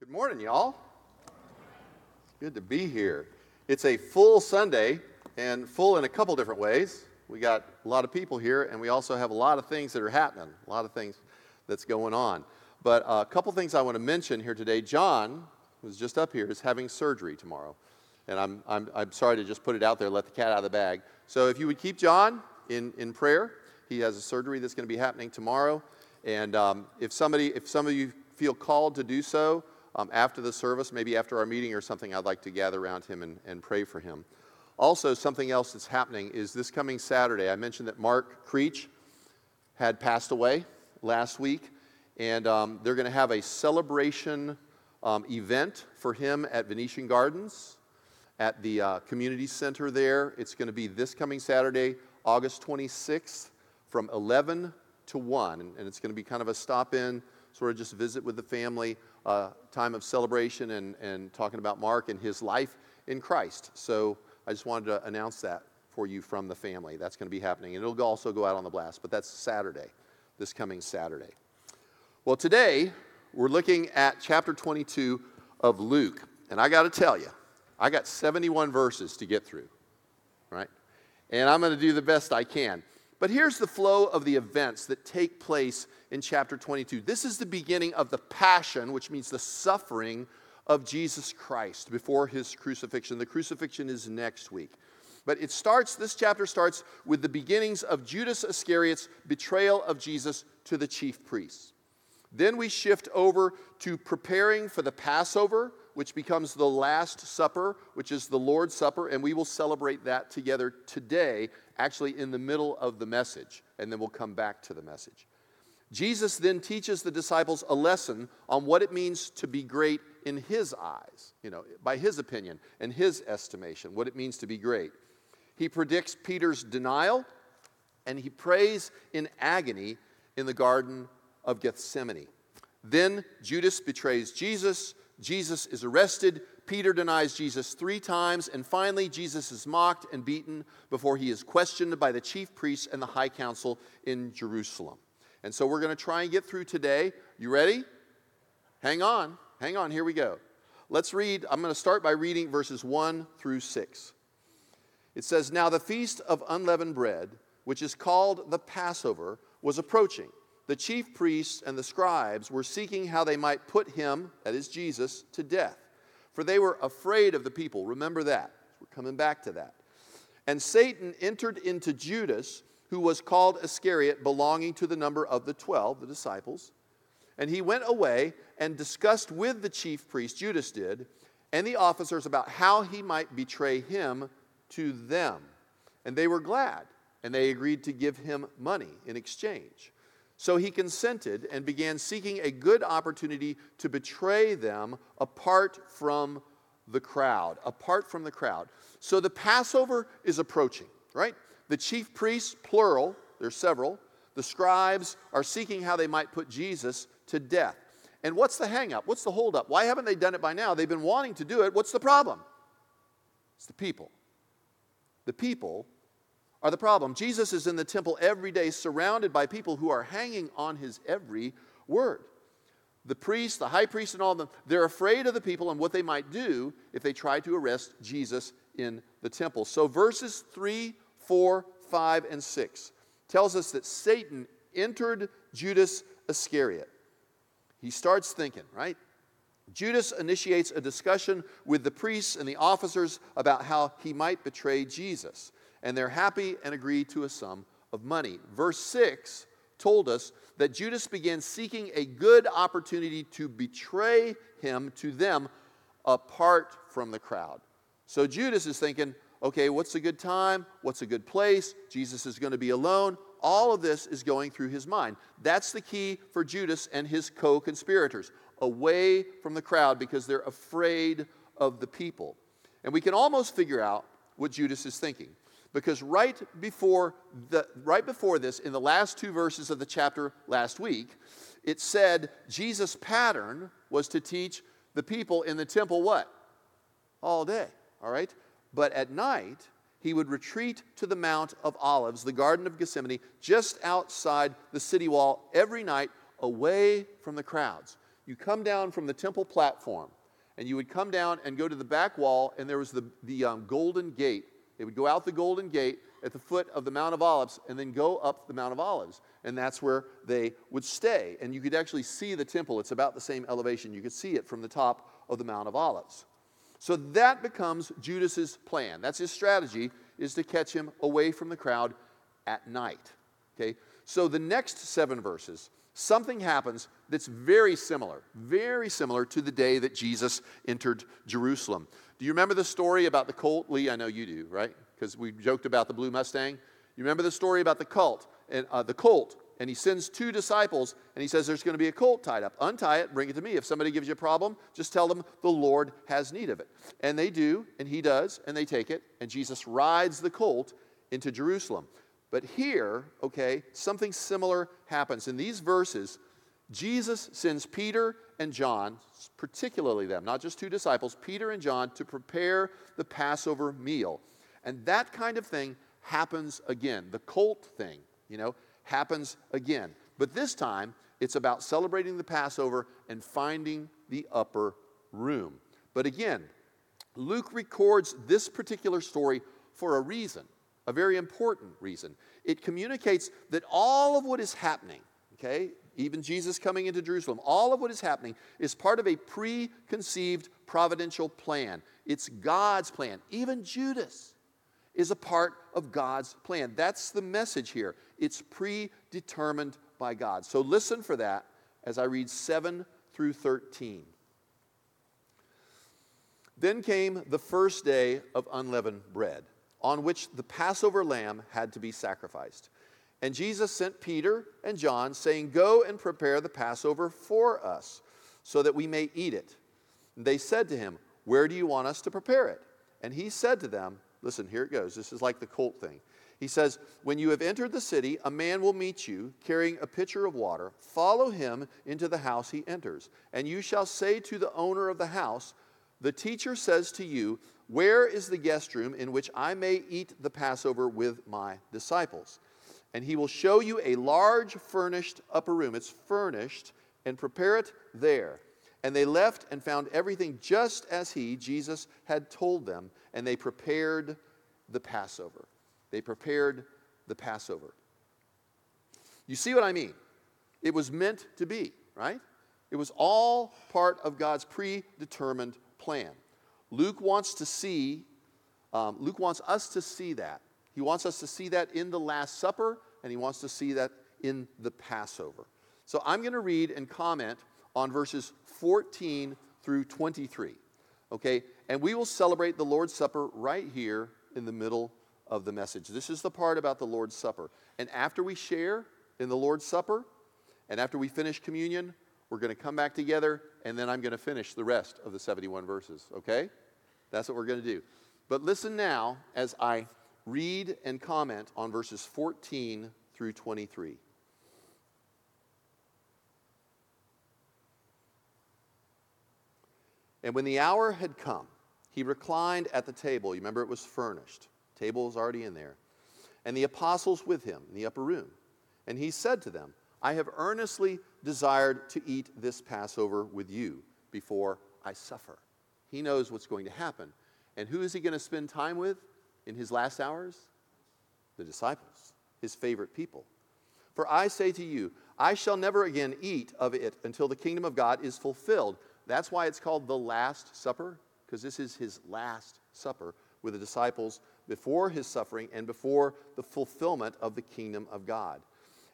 Good morning, y'all. Good to be here. It's a full Sunday and full in a couple different ways. We got a lot of people here, and we also have a lot of things that are happening, a lot of things that's going on. But a couple things I want to mention here today. John, who's just up here, is having surgery tomorrow. And I'm, I'm, I'm sorry to just put it out there, let the cat out of the bag. So if you would keep John in, in prayer, he has a surgery that's going to be happening tomorrow. And um, if somebody, if some of you feel called to do so, um, after the service, maybe after our meeting or something, I'd like to gather around him and, and pray for him. Also, something else that's happening is this coming Saturday. I mentioned that Mark Creech had passed away last week, and um, they're going to have a celebration um, event for him at Venetian Gardens at the uh, community center there. It's going to be this coming Saturday, August 26th, from 11 to 1, and, and it's going to be kind of a stop in, sort of just visit with the family uh, time of celebration and, and talking about Mark and his life in Christ. So I just wanted to announce that for you from the family. That's going to be happening. And it'll also go out on the blast, but that's Saturday, this coming Saturday. Well, today we're looking at chapter 22 of Luke. And I got to tell you, I got 71 verses to get through, right? And I'm going to do the best I can. But here's the flow of the events that take place in chapter 22. This is the beginning of the passion, which means the suffering of Jesus Christ before his crucifixion. The crucifixion is next week. But it starts, this chapter starts with the beginnings of Judas Iscariot's betrayal of Jesus to the chief priests. Then we shift over to preparing for the Passover, which becomes the Last Supper, which is the Lord's Supper, and we will celebrate that together today, actually in the middle of the message, and then we'll come back to the message. Jesus then teaches the disciples a lesson on what it means to be great in his eyes, you know, by his opinion and his estimation, what it means to be great. He predicts Peter's denial, and he prays in agony in the Garden of Gethsemane. Then Judas betrays Jesus. Jesus is arrested. Peter denies Jesus three times. And finally, Jesus is mocked and beaten before he is questioned by the chief priests and the high council in Jerusalem. And so we're going to try and get through today. You ready? Hang on. Hang on. Here we go. Let's read. I'm going to start by reading verses 1 through 6. It says, Now the feast of unleavened bread, which is called the Passover, was approaching the chief priests and the scribes were seeking how they might put him, that is Jesus, to death. For they were afraid of the people. Remember that. We're coming back to that. And Satan entered into Judas, who was called Iscariot, belonging to the number of the twelve, the disciples. And he went away and discussed with the chief priests, Judas did, and the officers about how he might betray him to them. And they were glad, and they agreed to give him money in exchange. So he consented and began seeking a good opportunity to betray them apart from the crowd. Apart from the crowd. So the Passover is approaching, right? The chief priests, plural, there's several, the scribes are seeking how they might put Jesus to death. And what's the hangup? What's the holdup? Why haven't they done it by now? They've been wanting to do it. What's the problem? It's the people. The people are the problem. Jesus is in the temple every day, surrounded by people who are hanging on his every word. The priests, the high priest, and all of them, they're afraid of the people and what they might do if they try to arrest Jesus in the temple. So, verses 3, 4, 5, and 6 tells us that Satan entered Judas Iscariot. He starts thinking, right? Judas initiates a discussion with the priests and the officers about how he might betray Jesus and they're happy and agree to a sum of money. Verse 6 told us that Judas began seeking a good opportunity to betray him to them apart from the crowd. So Judas is thinking, okay, what's a good time? What's a good place? Jesus is going to be alone. All of this is going through his mind. That's the key for Judas and his co conspirators away from the crowd because they're afraid of the people. And we can almost figure out what Judas is thinking. Because right before, the, right before this, in the last two verses of the chapter last week, it said Jesus' pattern was to teach the people in the temple what? All day, all right? But at night, he would retreat to the Mount of Olives, the Garden of Gethsemane, just outside the city wall every night, away from the crowds. you come down from the temple platform, and you would come down and go to the back wall, and there was the, the um, golden gate. They would go out the golden gate at the foot of the Mount of Olives and then go up the Mount of Olives. And that's where they would stay. And you could actually see the temple. It's about the same elevation. You could see it from the top of the Mount of Olives. So that becomes Judas's plan. That's his strategy is to catch him away from the crowd at night. Okay? So the next 7 verses, something happens that's very similar, very similar to the day that Jesus entered Jerusalem. Do you remember the story about the colt? Lee, I know you do, right? Because we joked about the blue Mustang. You remember the story about the cult and uh, the colt and he sends two disciples and he says there's going to be a colt tied up. Untie it bring it to me. If somebody gives you a problem just tell them the lord has need of it. And they do and he does and they take it and jesus rides the colt into jerusalem. But here okay something similar happens. In these verses jesus sends peter and john particularly them not just two disciples peter and john to prepare the passover meal. And that kind of thing happens again the colt thing you know happens again. But this time, it's about celebrating the Passover and finding the upper room. But again, Luke records this particular story for a reason, a very important reason. It communicates that all of what is happening, okay, even Jesus coming into Jerusalem, all of what is happening is part of a preconceived providential plan. It's God's plan. Even Judas is a part of God's plan. That's the message here. It's predetermined by God. So listen for that as I read 7 through 13. Then came the first day of unleavened bread, on which the Passover lamb had to be sacrificed. And Jesus sent Peter and John, saying, Go and prepare the Passover for us, so that we may eat it. And they said to him, Where do you want us to prepare it? And he said to them, Listen, here it goes. This is like the colt thing. He says, When you have entered the city, a man will meet you carrying a pitcher of water. Follow him into the house he enters. And you shall say to the owner of the house, The teacher says to you, Where is the guest room in which I may eat the Passover with my disciples? And he will show you a large furnished upper room. It's furnished, and prepare it there. And they left and found everything just as he, Jesus, had told them, and they prepared the Passover. They prepared the Passover. You see what I mean? It was meant to be, right? It was all part of God's predetermined plan. Luke wants to see, um, Luke wants us to see that. He wants us to see that in the Last Supper, and he wants to see that in the Passover. So I'm going to read and comment on verses 14 through 23. Okay? And we will celebrate the Lord's Supper right here in the middle of the message. This is the part about the Lord's Supper. And after we share in the Lord's Supper, and after we finish communion, we're going to come back together, and then I'm going to finish the rest of the 71 verses, okay? That's what we're going to do. But listen now as I read and comment on verses 14 through 23. And when the hour had come, he reclined at the table. You remember it was furnished. Table was already in there. And the apostles with him in the upper room. And he said to them, I have earnestly desired to eat this Passover with you before I suffer. He knows what's going to happen. And who is he going to spend time with in his last hours? The disciples, his favorite people. For I say to you, I shall never again eat of it until the kingdom of God is fulfilled. That's why it's called the Last Supper, because this is his last supper with the disciples before his suffering and before the fulfillment of the kingdom of God.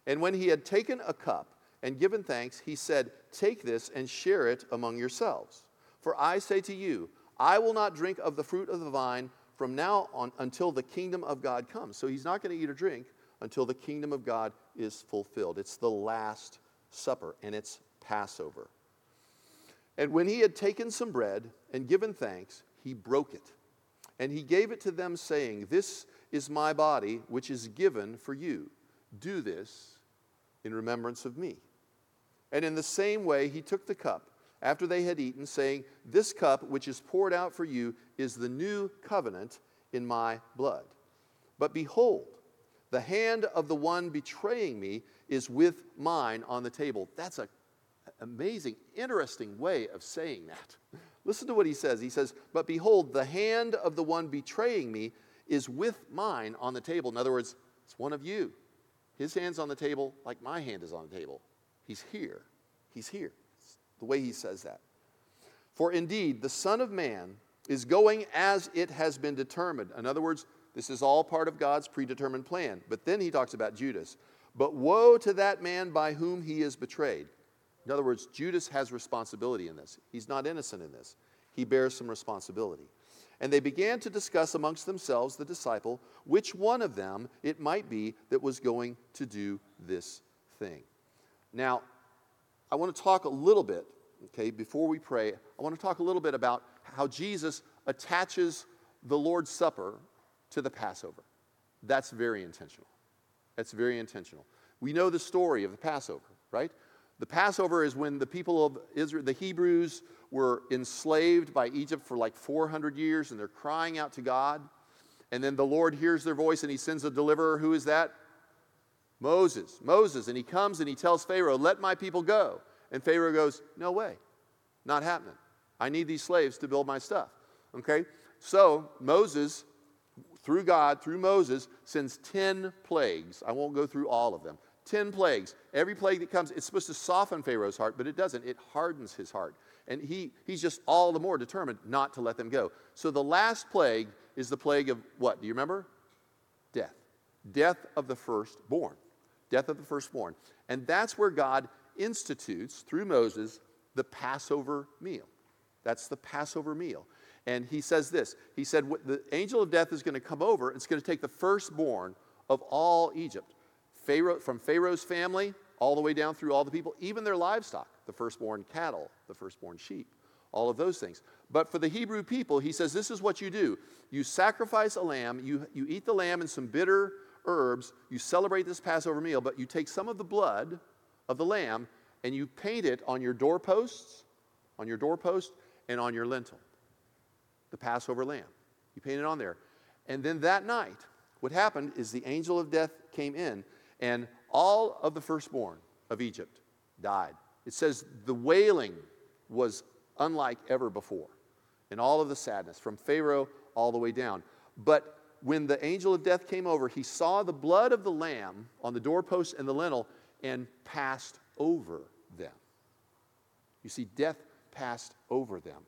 And when he had taken a cup and given thanks, he said, Take this and share it among yourselves. For I say to you, I will not drink of the fruit of the vine from now on until the kingdom of God comes. So he's not going to eat or drink until the kingdom of God is fulfilled. It's the last supper, and it's Passover. And when he had taken some bread and given thanks, he broke it and he gave it to them, saying, This is my body, which is given for you. Do this in remembrance of me. And in the same way, he took the cup after they had eaten, saying, This cup, which is poured out for you, is the new covenant in my blood. But behold, the hand of the one betraying me is with mine on the table. That's a, amazing, interesting way of saying that. Listen to what he says. He says, But behold, the hand of the one betraying me is with mine on the table. In other words, it's one of you. His hand's on the table like my hand is on the table. He's here. He's here. It's the way he says that. For indeed, the Son of Man is going as it has been determined. In other words, this is all part of God's predetermined plan. But then he talks about Judas. But woe to that man by whom he is betrayed. In other words, Judas has responsibility in this. He's not innocent in this, he bears some responsibility. And they began to discuss amongst themselves, the disciple, which one of them it might be that was going to do this thing. Now, I want to talk a little bit, okay, before we pray, I want to talk a little bit about how Jesus attaches the Lord's Supper to the Passover. That's very intentional. That's very intentional. We know the story of the Passover, right? The Passover is when the people of Israel, the Hebrews, were enslaved by Egypt for like 400 years and they're crying out to God. And then the Lord hears their voice and he sends a deliverer. Who is that? Moses. Moses. And he comes and he tells Pharaoh, Let my people go. And Pharaoh goes, No way. Not happening. I need these slaves to build my stuff. Okay? So Moses, through God, through Moses, sends 10 plagues. I won't go through all of them. 10 plagues. Every plague that comes, it's supposed to soften Pharaoh's heart, but it doesn't. It hardens his heart. And he, he's just all the more determined not to let them go. So the last plague is the plague of what? Do you remember? Death. Death of the firstborn. Death of the firstborn. And that's where God institutes, through Moses, the Passover meal. That's the Passover meal. And he says this He said, The angel of death is going to come over, it's going to take the firstborn of all Egypt. Pharaoh, from Pharaoh's family all the way down through all the people, even their livestock, the firstborn cattle, the firstborn sheep, all of those things. But for the Hebrew people, he says, This is what you do. You sacrifice a lamb, you, you eat the lamb and some bitter herbs, you celebrate this Passover meal, but you take some of the blood of the lamb and you paint it on your doorposts, on your doorpost, and on your lintel. The Passover lamb. You paint it on there. And then that night, what happened is the angel of death came in and all of the firstborn of Egypt died. It says the wailing was unlike ever before, and all of the sadness from Pharaoh all the way down. But when the angel of death came over, he saw the blood of the lamb on the doorpost and the lintel and passed over them. You see, death passed over them.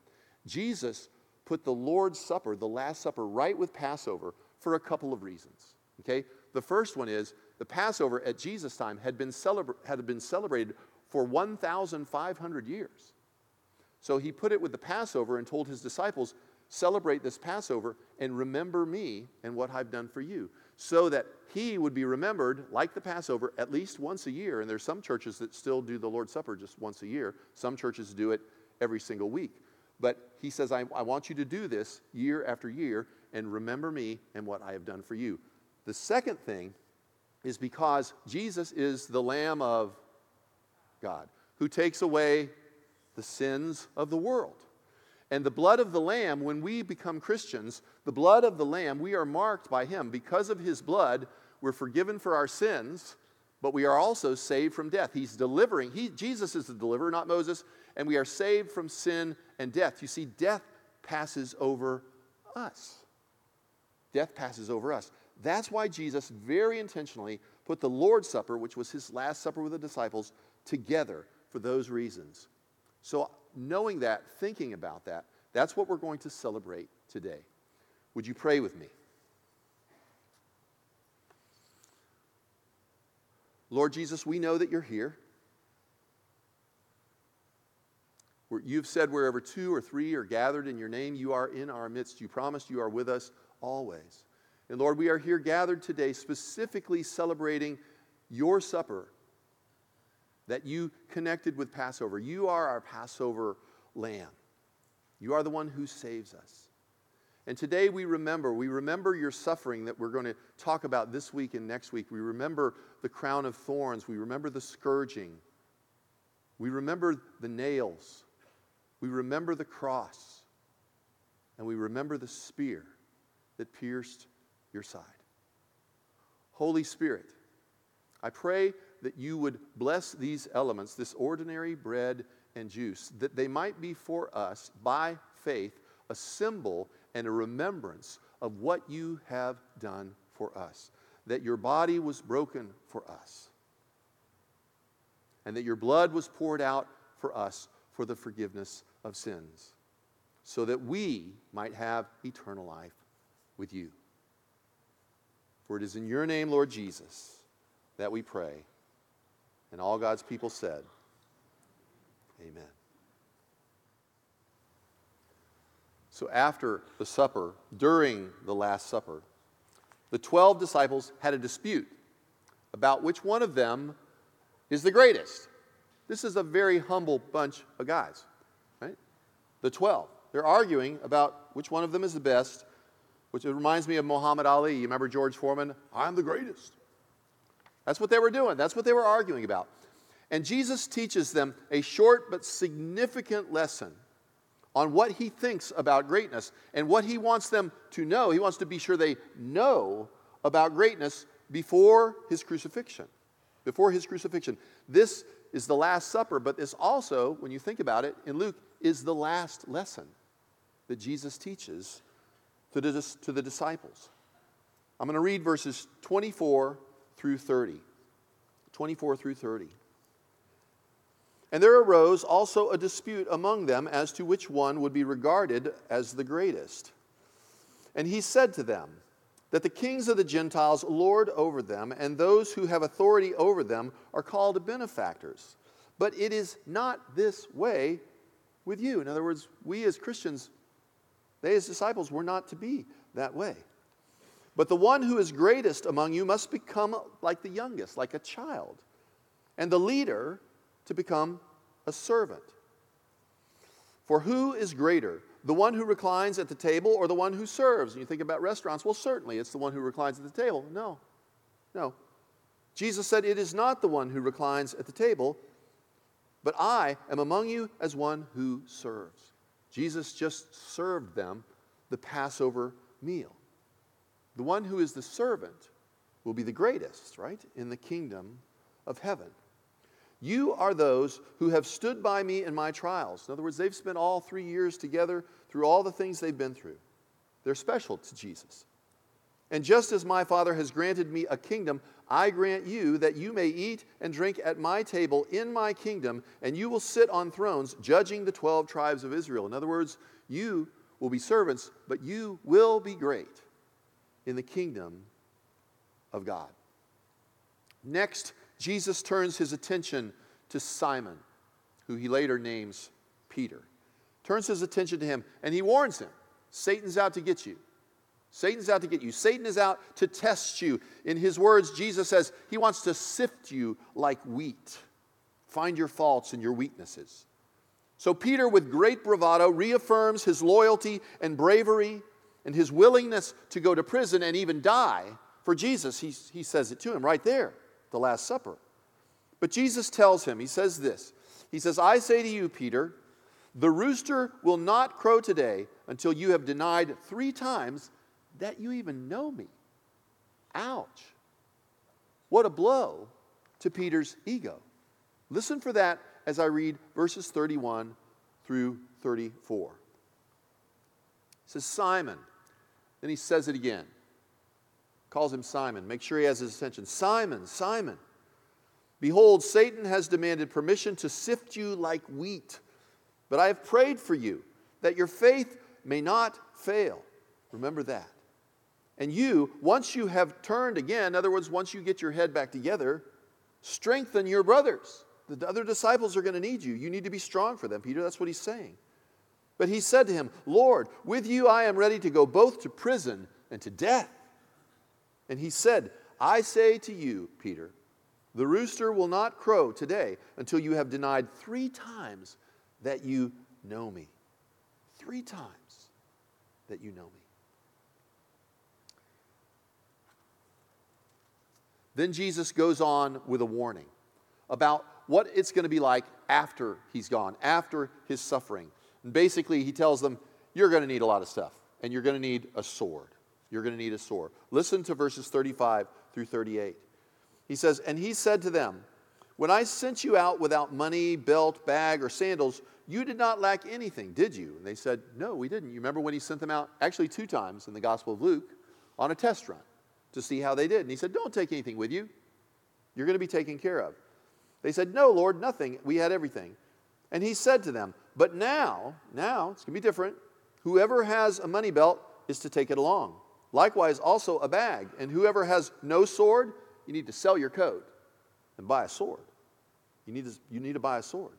Jesus put the Lord's Supper, the Last Supper, right with Passover for a couple of reasons. Okay? The first one is the Passover at Jesus' time had been, celebra- had been celebrated for 1,500 years. So he put it with the Passover and told his disciples, Celebrate this Passover and remember me and what I've done for you. So that he would be remembered, like the Passover, at least once a year. And there's some churches that still do the Lord's Supper just once a year, some churches do it every single week. But he says, I, I want you to do this year after year and remember me and what I have done for you. The second thing is because Jesus is the Lamb of God who takes away the sins of the world. And the blood of the Lamb, when we become Christians, the blood of the Lamb, we are marked by Him. Because of His blood, we're forgiven for our sins, but we are also saved from death. He's delivering, he, Jesus is the deliverer, not Moses, and we are saved from sin and death. You see, death passes over us. Death passes over us. That's why Jesus very intentionally put the Lord's Supper, which was his last supper with the disciples, together for those reasons. So, knowing that, thinking about that, that's what we're going to celebrate today. Would you pray with me? Lord Jesus, we know that you're here. You've said wherever two or three are gathered in your name, you are in our midst. You promised you are with us always. And Lord, we are here gathered today specifically celebrating your supper that you connected with Passover. You are our Passover lamb. You are the one who saves us. And today we remember, we remember your suffering that we're going to talk about this week and next week. We remember the crown of thorns. We remember the scourging. We remember the nails. We remember the cross. And we remember the spear that pierced your side. Holy Spirit, I pray that you would bless these elements, this ordinary bread and juice, that they might be for us, by faith, a symbol and a remembrance of what you have done for us. That your body was broken for us, and that your blood was poured out for us for the forgiveness of sins, so that we might have eternal life with you. For it is in your name, Lord Jesus, that we pray. And all God's people said, Amen. So after the supper, during the Last Supper, the 12 disciples had a dispute about which one of them is the greatest. This is a very humble bunch of guys, right? The 12. They're arguing about which one of them is the best, which reminds me of Muhammad Ali. You remember George Foreman? I'm the greatest. That's what they were doing, that's what they were arguing about. And Jesus teaches them a short but significant lesson on what he thinks about greatness and what he wants them to know. He wants to be sure they know about greatness before his crucifixion. Before his crucifixion. This is the Last Supper, but this also, when you think about it, in Luke, is the last lesson that Jesus teaches to the, to the disciples. I'm going to read verses 24 through 30. 24 through 30. And there arose also a dispute among them as to which one would be regarded as the greatest. And he said to them, That the kings of the Gentiles lord over them, and those who have authority over them are called benefactors. But it is not this way with you. In other words, we as Christians, they as disciples, were not to be that way. But the one who is greatest among you must become like the youngest, like a child, and the leader to become a servant. For who is greater, the one who reclines at the table or the one who serves? And you think about restaurants, well, certainly it's the one who reclines at the table. No, no. Jesus said, It is not the one who reclines at the table, but I am among you as one who serves. Jesus just served them the Passover meal. The one who is the servant will be the greatest, right, in the kingdom of heaven. You are those who have stood by me in my trials. In other words, they've spent all three years together through all the things they've been through. They're special to Jesus. And just as my Father has granted me a kingdom, I grant you that you may eat and drink at my table in my kingdom, and you will sit on thrones judging the 12 tribes of Israel. In other words, you will be servants, but you will be great in the kingdom of God. Next, Jesus turns his attention to Simon, who he later names Peter. Turns his attention to him and he warns him Satan's out to get you. Satan's out to get you. Satan is out to test you. In his words, Jesus says he wants to sift you like wheat. Find your faults and your weaknesses. So Peter, with great bravado, reaffirms his loyalty and bravery and his willingness to go to prison and even die for Jesus. He, he says it to him right there, the Last Supper. But Jesus tells him, He says this He says, I say to you, Peter, the rooster will not crow today until you have denied three times that you even know me. Ouch. What a blow to Peter's ego. Listen for that as I read verses 31 through 34. It says, Simon, then he says it again. Calls him Simon. Make sure he has his attention. Simon, Simon. Behold, Satan has demanded permission to sift you like wheat. But I have prayed for you that your faith may not fail. Remember that. And you, once you have turned again, in other words, once you get your head back together, strengthen your brothers. The other disciples are going to need you. You need to be strong for them, Peter. That's what he's saying. But he said to him, Lord, with you I am ready to go both to prison and to death. And he said, I say to you, Peter, the rooster will not crow today until you have denied three times that you know me. Three times that you know me. Then Jesus goes on with a warning about what it's going to be like after he's gone, after his suffering. And basically, he tells them, You're going to need a lot of stuff, and you're going to need a sword. You're going to need a sword. Listen to verses 35 through 38. He says, And he said to them, When I sent you out without money, belt, bag, or sandals, you did not lack anything, did you? And they said, No, we didn't. You remember when he sent them out, actually two times in the Gospel of Luke, on a test run to see how they did. And he said, Don't take anything with you. You're going to be taken care of. They said, No, Lord, nothing. We had everything. And he said to them, But now, now, it's going to be different. Whoever has a money belt is to take it along. Likewise, also a bag. And whoever has no sword, you need to sell your coat and buy a sword. You need to, you need to buy a sword.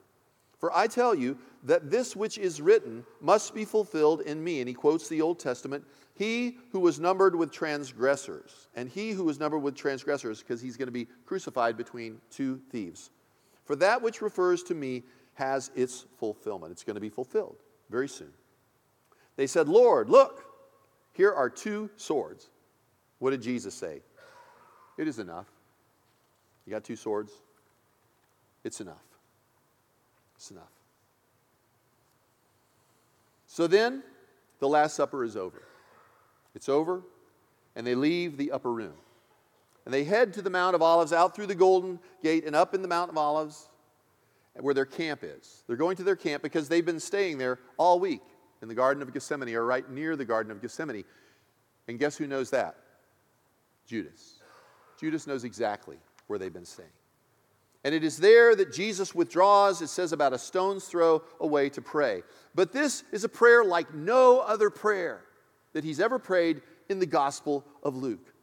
For I tell you that this which is written must be fulfilled in me. And he quotes the Old Testament He who was numbered with transgressors, and he who was numbered with transgressors, because he's going to be crucified between two thieves. For that which refers to me has its fulfillment. It's going to be fulfilled very soon. They said, Lord, look, here are two swords. What did Jesus say? It is enough. You got two swords? It's enough. It's enough. So then, the Last Supper is over. It's over, and they leave the upper room. And they head to the Mount of Olives, out through the Golden Gate, and up in the Mount of Olives, where their camp is. They're going to their camp because they've been staying there all week in the Garden of Gethsemane, or right near the Garden of Gethsemane. And guess who knows that? Judas. Judas knows exactly where they've been staying. And it is there that Jesus withdraws, it says, about a stone's throw away to pray. But this is a prayer like no other prayer that he's ever prayed in the Gospel of Luke.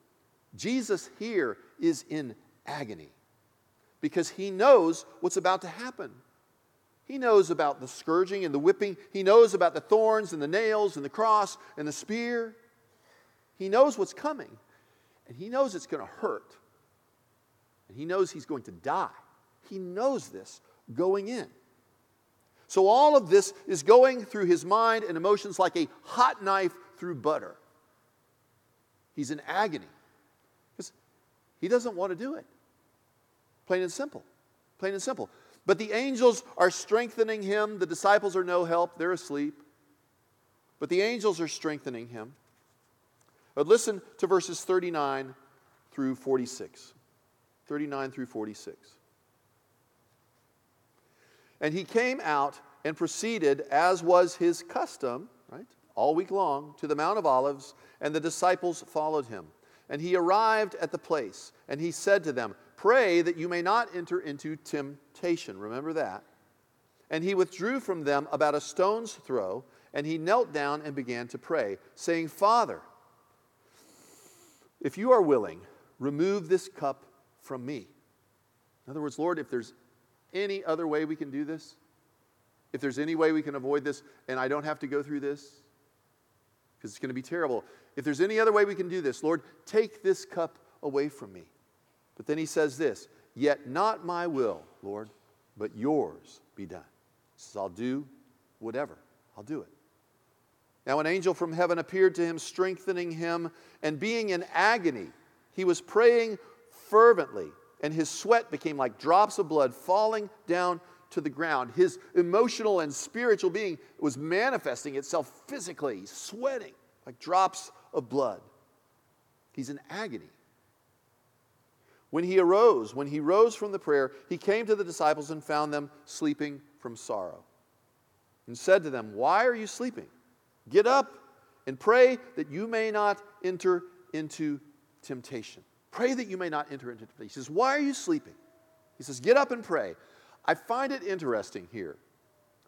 Jesus here is in agony because he knows what's about to happen. He knows about the scourging and the whipping, he knows about the thorns and the nails and the cross and the spear. He knows what's coming, and he knows it's going to hurt, and he knows he's going to die. He knows this going in. So all of this is going through his mind and emotions like a hot knife through butter. He's in agony because he doesn't want to do it. Plain and simple. Plain and simple. But the angels are strengthening him. The disciples are no help, they're asleep. But the angels are strengthening him. But listen to verses 39 through 46. 39 through 46. And he came out and proceeded, as was his custom, right, all week long, to the Mount of Olives, and the disciples followed him. And he arrived at the place, and he said to them, Pray that you may not enter into temptation. Remember that. And he withdrew from them about a stone's throw, and he knelt down and began to pray, saying, Father, if you are willing, remove this cup from me. In other words, Lord, if there's any other way we can do this? If there's any way we can avoid this and I don't have to go through this? Because it's going to be terrible. If there's any other way we can do this, Lord, take this cup away from me. But then he says this Yet not my will, Lord, but yours be done. He says, I'll do whatever. I'll do it. Now, an angel from heaven appeared to him, strengthening him, and being in agony, he was praying fervently and his sweat became like drops of blood falling down to the ground. His emotional and spiritual being was manifesting itself physically, He's sweating like drops of blood. He's in agony. When he arose, when he rose from the prayer, he came to the disciples and found them sleeping from sorrow. And said to them, Why are you sleeping? Get up and pray that you may not enter into temptation. Pray that you may not enter into temptation. He says, Why are you sleeping? He says, Get up and pray. I find it interesting here.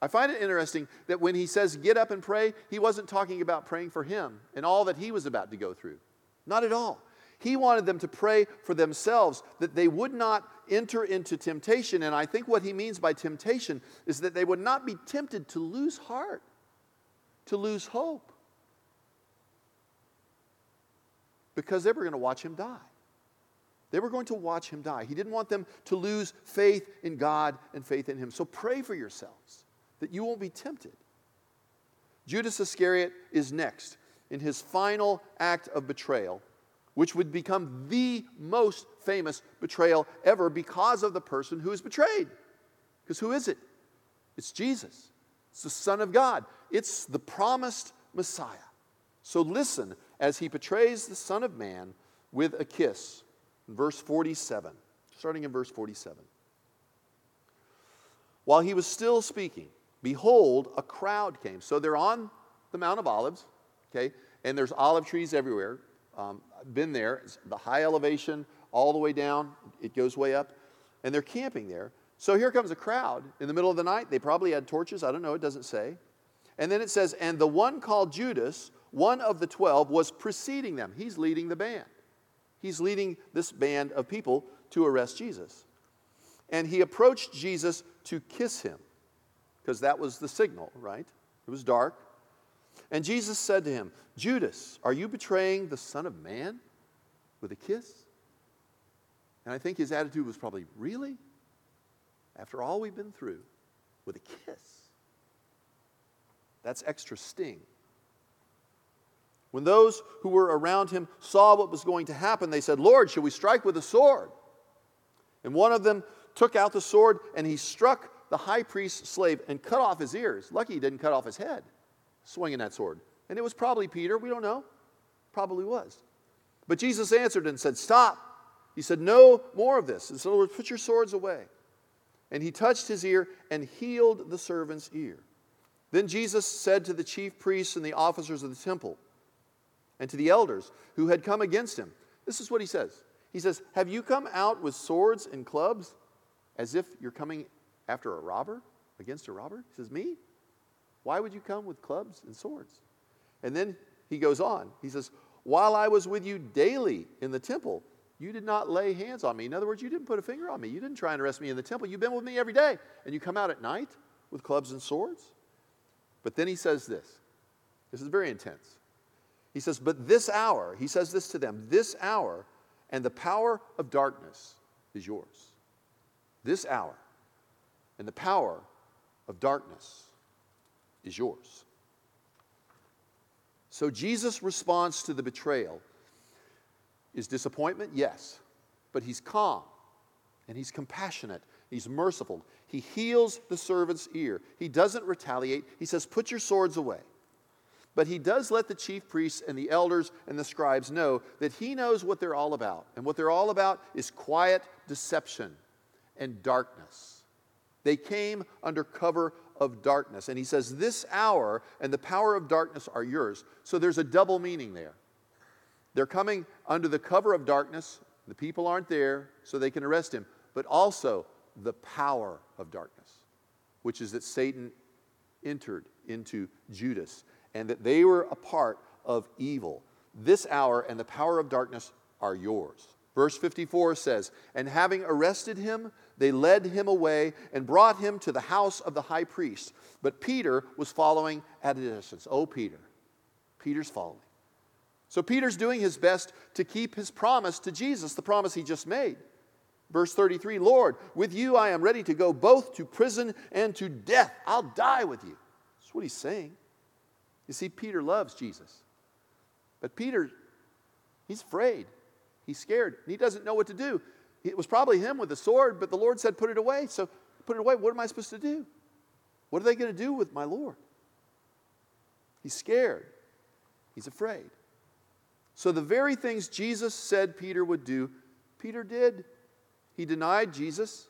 I find it interesting that when he says get up and pray, he wasn't talking about praying for him and all that he was about to go through. Not at all. He wanted them to pray for themselves that they would not enter into temptation. And I think what he means by temptation is that they would not be tempted to lose heart, to lose hope, because they were going to watch him die. They were going to watch him die. He didn't want them to lose faith in God and faith in him. So pray for yourselves that you won't be tempted. Judas Iscariot is next in his final act of betrayal, which would become the most famous betrayal ever because of the person who is betrayed. Because who is it? It's Jesus, it's the Son of God, it's the promised Messiah. So listen as he betrays the Son of Man with a kiss verse 47. starting in verse 47. While he was still speaking, behold, a crowd came. So they're on the Mount of Olives, okay, and there's olive trees everywhere. Um, been there, it's the high elevation all the way down, it goes way up, and they're camping there. So here comes a crowd in the middle of the night. They probably had torches, I don't know, it doesn't say. And then it says, and the one called Judas, one of the twelve, was preceding them. He's leading the band. He's leading this band of people to arrest Jesus. And he approached Jesus to kiss him, because that was the signal, right? It was dark. And Jesus said to him, Judas, are you betraying the Son of Man with a kiss? And I think his attitude was probably, Really? After all we've been through, with a kiss? That's extra sting. When those who were around him saw what was going to happen, they said, Lord, should we strike with a sword? And one of them took out the sword and he struck the high priest's slave and cut off his ears. Lucky he didn't cut off his head swinging that sword. And it was probably Peter. We don't know. Probably was. But Jesus answered and said, Stop. He said, No more of this. In other words, put your swords away. And he touched his ear and healed the servant's ear. Then Jesus said to the chief priests and the officers of the temple and to the elders who had come against him, This is what he says. He says, Have you come out with swords and clubs as if you're coming after a robber, against a robber? He says, Me? Why would you come with clubs and swords? And then he goes on. He says, While I was with you daily in the temple, you did not lay hands on me. In other words, you didn't put a finger on me. You didn't try and arrest me in the temple. You've been with me every day. And you come out at night with clubs and swords? But then he says this. This is very intense. He says, But this hour, he says this to them, this hour and the power of darkness is yours. This hour and the power of darkness is yours. So Jesus' response to the betrayal is disappointment, yes, but he's calm and he's compassionate. He's merciful. He heals the servant's ear. He doesn't retaliate. He says, Put your swords away. But he does let the chief priests and the elders and the scribes know that he knows what they're all about. And what they're all about is quiet deception and darkness. They came under cover of darkness. And he says, This hour and the power of darkness are yours. So there's a double meaning there. They're coming under the cover of darkness. The people aren't there, so they can arrest him. But also the power of darkness, which is that Satan entered into Judas and that they were a part of evil. This hour and the power of darkness are yours. Verse 54 says, And having arrested him, they led him away and brought him to the house of the high priest. But Peter was following at a distance. Oh, Peter. Peter's following. So Peter's doing his best to keep his promise to Jesus, the promise he just made. Verse 33 Lord, with you I am ready to go both to prison and to death. I'll die with you. That's what he's saying. You see, Peter loves Jesus. But Peter, he's afraid. He's scared. And he doesn't know what to do. It was probably him with the sword, but the Lord said, Put it away. So put it away. What am I supposed to do? What are they going to do with my Lord? He's scared. He's afraid. So the very things Jesus said Peter would do, Peter did. He denied Jesus.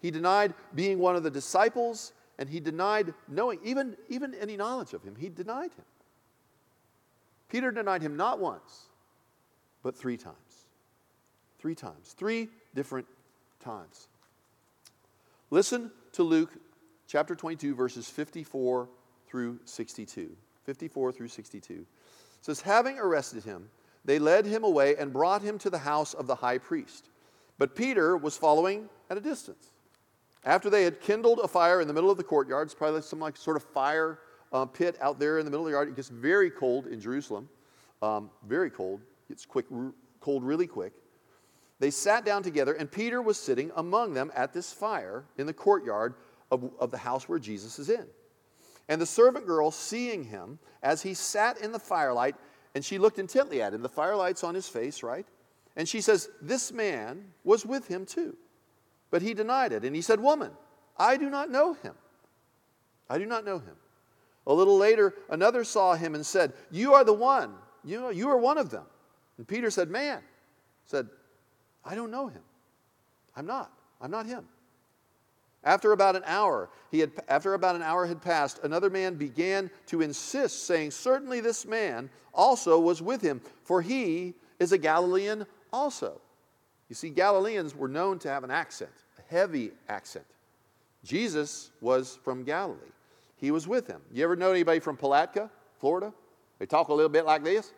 He denied being one of the disciples, and he denied knowing, even, even any knowledge of him. He denied him. Peter denied him not once, but three times. Three times. Three different times. Listen to Luke chapter 22, verses 54 through 62. 54 through 62. It says, Having arrested him, they led him away and brought him to the house of the high priest. But Peter was following at a distance. After they had kindled a fire in the middle of the courtyard, it's probably some like sort of fire uh, pit out there in the middle of the yard. It gets very cold in Jerusalem, um, very cold. It's quick, cold really quick. They sat down together, and Peter was sitting among them at this fire in the courtyard of, of the house where Jesus is in. And the servant girl, seeing him as he sat in the firelight, and she looked intently at him, the firelight's on his face, right? And she says, This man was with him too. But he denied it. And he said, Woman, I do not know him. I do not know him. A little later, another saw him and said, You are the one. You, know, you are one of them. And Peter said, Man, said, I don't know him. I'm not. I'm not him. After about an hour, he had, after about an hour had passed, another man began to insist, saying, Certainly this man also was with him, for he is a Galilean also. You see, Galileans were known to have an accent, a heavy accent. Jesus was from Galilee. He was with him. You ever know anybody from Palatka, Florida? They talk a little bit like this.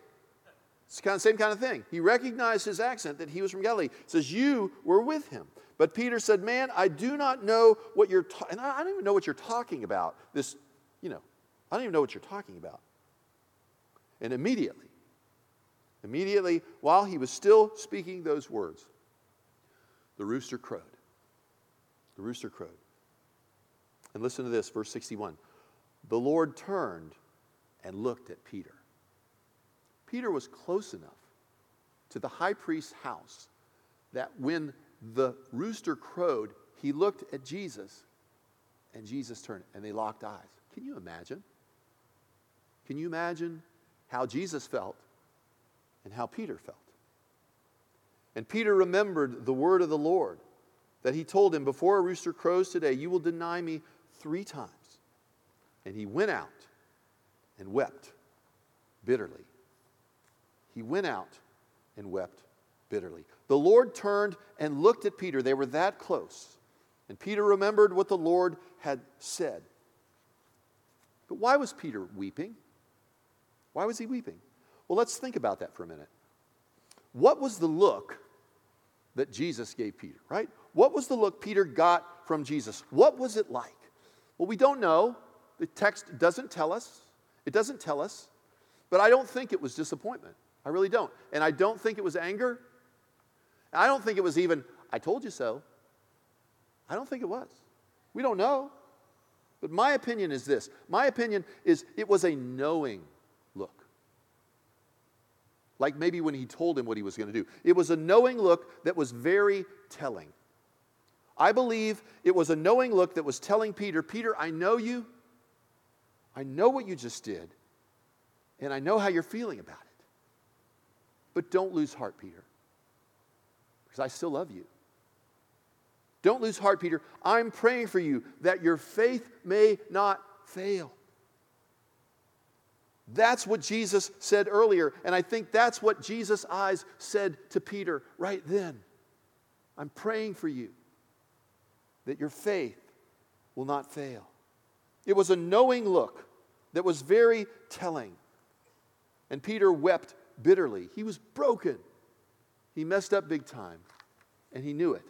It's kind of, same kind of thing. He recognized his accent that he was from Galilee. He says, You were with him. But Peter said, Man, I do not know what you're talking and I don't even know what you're talking about. This, you know, I don't even know what you're talking about. And immediately, immediately, while he was still speaking those words, the rooster crowed. The rooster crowed. And listen to this, verse 61. The Lord turned and looked at Peter. Peter was close enough to the high priest's house that when the rooster crowed, he looked at Jesus and Jesus turned and they locked eyes. Can you imagine? Can you imagine how Jesus felt and how Peter felt? And Peter remembered the word of the Lord that he told him, Before a rooster crows today, you will deny me three times. And he went out and wept bitterly. He went out and wept bitterly. The Lord turned and looked at Peter. They were that close. And Peter remembered what the Lord had said. But why was Peter weeping? Why was he weeping? Well, let's think about that for a minute. What was the look that Jesus gave Peter, right? What was the look Peter got from Jesus? What was it like? Well, we don't know. The text doesn't tell us. It doesn't tell us. But I don't think it was disappointment. I really don't. And I don't think it was anger. I don't think it was even, I told you so. I don't think it was. We don't know. But my opinion is this my opinion is it was a knowing. Like maybe when he told him what he was going to do. It was a knowing look that was very telling. I believe it was a knowing look that was telling Peter, Peter, I know you. I know what you just did. And I know how you're feeling about it. But don't lose heart, Peter because I still love you. Don't lose heart, Peter. I'm praying for you that your faith may not fail. That's what Jesus said earlier, and I think that's what Jesus' eyes said to Peter right then. I'm praying for you that your faith will not fail. It was a knowing look that was very telling. And Peter wept bitterly. He was broken. He messed up big time, and he knew it.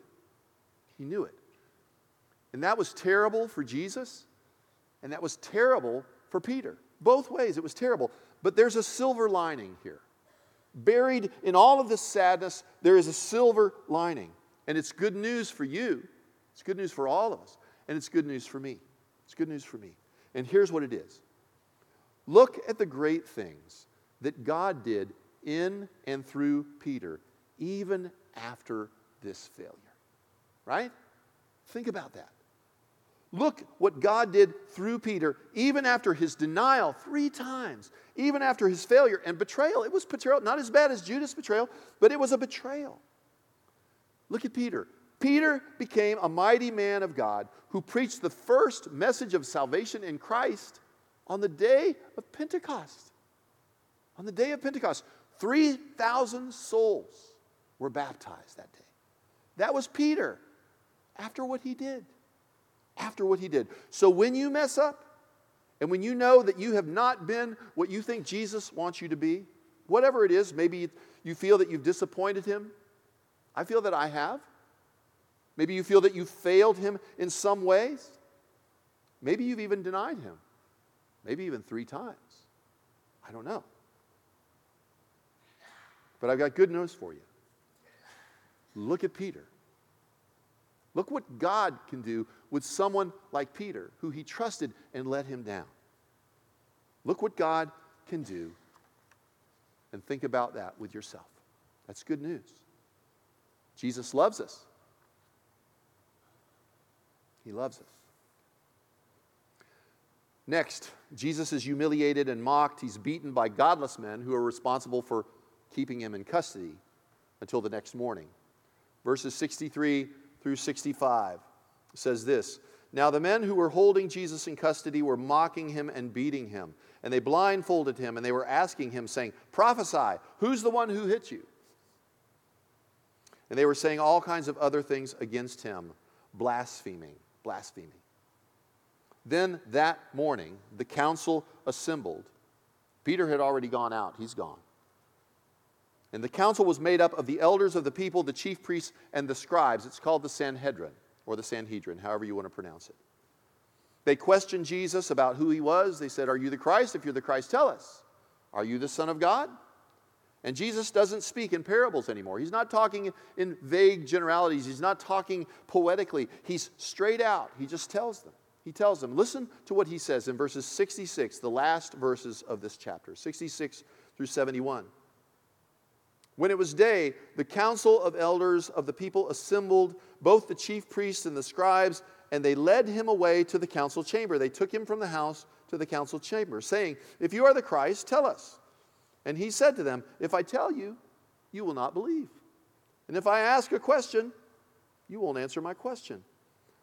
He knew it. And that was terrible for Jesus, and that was terrible for Peter. Both ways, it was terrible. But there's a silver lining here. Buried in all of this sadness, there is a silver lining. And it's good news for you. It's good news for all of us. And it's good news for me. It's good news for me. And here's what it is look at the great things that God did in and through Peter even after this failure. Right? Think about that. Look what God did through Peter, even after his denial three times, even after his failure and betrayal. It was betrayal, not as bad as Judas' betrayal, but it was a betrayal. Look at Peter. Peter became a mighty man of God who preached the first message of salvation in Christ on the day of Pentecost. On the day of Pentecost, 3,000 souls were baptized that day. That was Peter after what he did. After what he did. So when you mess up, and when you know that you have not been what you think Jesus wants you to be, whatever it is, maybe you feel that you've disappointed him. I feel that I have. Maybe you feel that you've failed him in some ways. Maybe you've even denied him. Maybe even three times. I don't know. But I've got good news for you. Look at Peter. Look what God can do with someone like Peter, who he trusted and let him down. Look what God can do, and think about that with yourself. That's good news. Jesus loves us. He loves us. Next, Jesus is humiliated and mocked. He's beaten by godless men who are responsible for keeping him in custody until the next morning verses 63 through 65 says this Now the men who were holding Jesus in custody were mocking him and beating him. And they blindfolded him and they were asking him, saying, Prophesy, who's the one who hit you? And they were saying all kinds of other things against him, blaspheming, blaspheming. Then that morning, the council assembled. Peter had already gone out, he's gone. And the council was made up of the elders of the people, the chief priests, and the scribes. It's called the Sanhedrin, or the Sanhedrin, however you want to pronounce it. They questioned Jesus about who he was. They said, Are you the Christ? If you're the Christ, tell us. Are you the Son of God? And Jesus doesn't speak in parables anymore. He's not talking in vague generalities. He's not talking poetically. He's straight out. He just tells them. He tells them, listen to what he says in verses 66, the last verses of this chapter, 66 through 71. When it was day, the council of elders of the people assembled, both the chief priests and the scribes, and they led him away to the council chamber. They took him from the house to the council chamber, saying, If you are the Christ, tell us. And he said to them, If I tell you, you will not believe. And if I ask a question, you won't answer my question.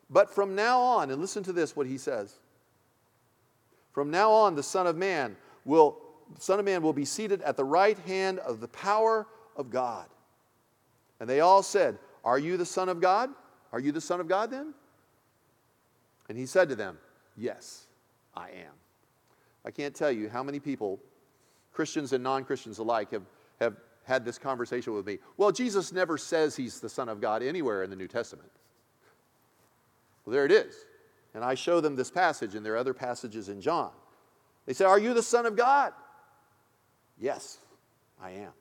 But from now on, and listen to this, what he says. From now on, the Son of Man will, Son of Man will be seated at the right hand of the power of God. And they all said, Are you the Son of God? Are you the Son of God then? And he said to them, Yes, I am. I can't tell you how many people Christians and non Christians alike have, have had this conversation with me. Well, Jesus never says he's the Son of God anywhere in the New Testament. Well, there it is. And I show them this passage, and there are other passages in John. They say, Are you the Son of God? Yes, I am.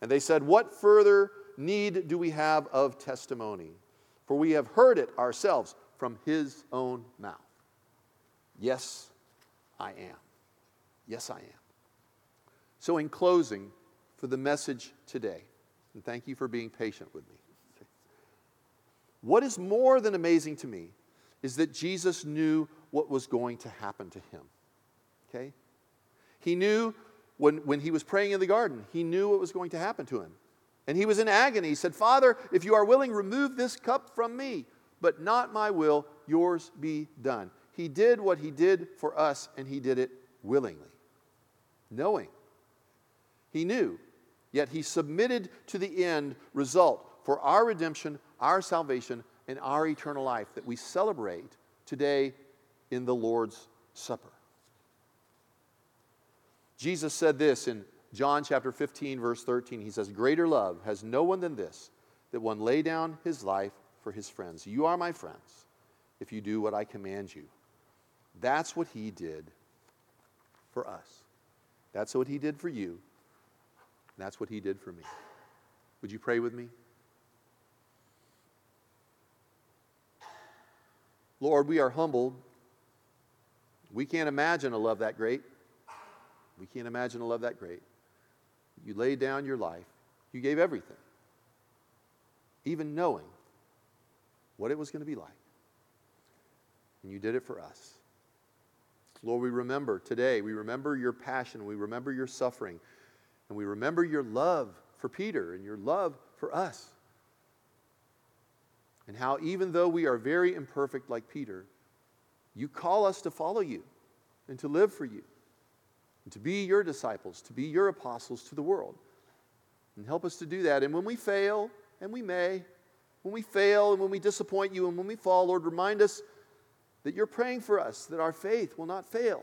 And they said, What further need do we have of testimony? For we have heard it ourselves from his own mouth. Yes, I am. Yes, I am. So, in closing, for the message today, and thank you for being patient with me. What is more than amazing to me is that Jesus knew what was going to happen to him. Okay? He knew when, when he was praying in the garden, he knew what was going to happen to him. And he was in agony. He said, Father, if you are willing, remove this cup from me, but not my will, yours be done. He did what he did for us, and he did it willingly, knowing he knew, yet he submitted to the end result for our redemption, our salvation, and our eternal life that we celebrate today in the Lord's Supper. Jesus said this in John chapter 15, verse 13. He says, Greater love has no one than this, that one lay down his life for his friends. You are my friends if you do what I command you. That's what he did for us. That's what he did for you. That's what he did for me. Would you pray with me? Lord, we are humbled. We can't imagine a love that great. We can't imagine a love that great. You laid down your life, you gave everything, even knowing what it was going to be like. And you did it for us. Lord, we remember today, we remember your passion, we remember your suffering. And we remember your love for Peter and your love for us. And how, even though we are very imperfect like Peter, you call us to follow you and to live for you and to be your disciples, to be your apostles to the world. And help us to do that. And when we fail, and we may, when we fail and when we disappoint you and when we fall, Lord, remind us that you're praying for us, that our faith will not fail,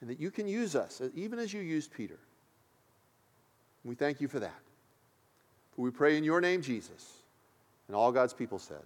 and that you can use us, uh, even as you used Peter. We thank you for that. For we pray in your name, Jesus. And all God's people said.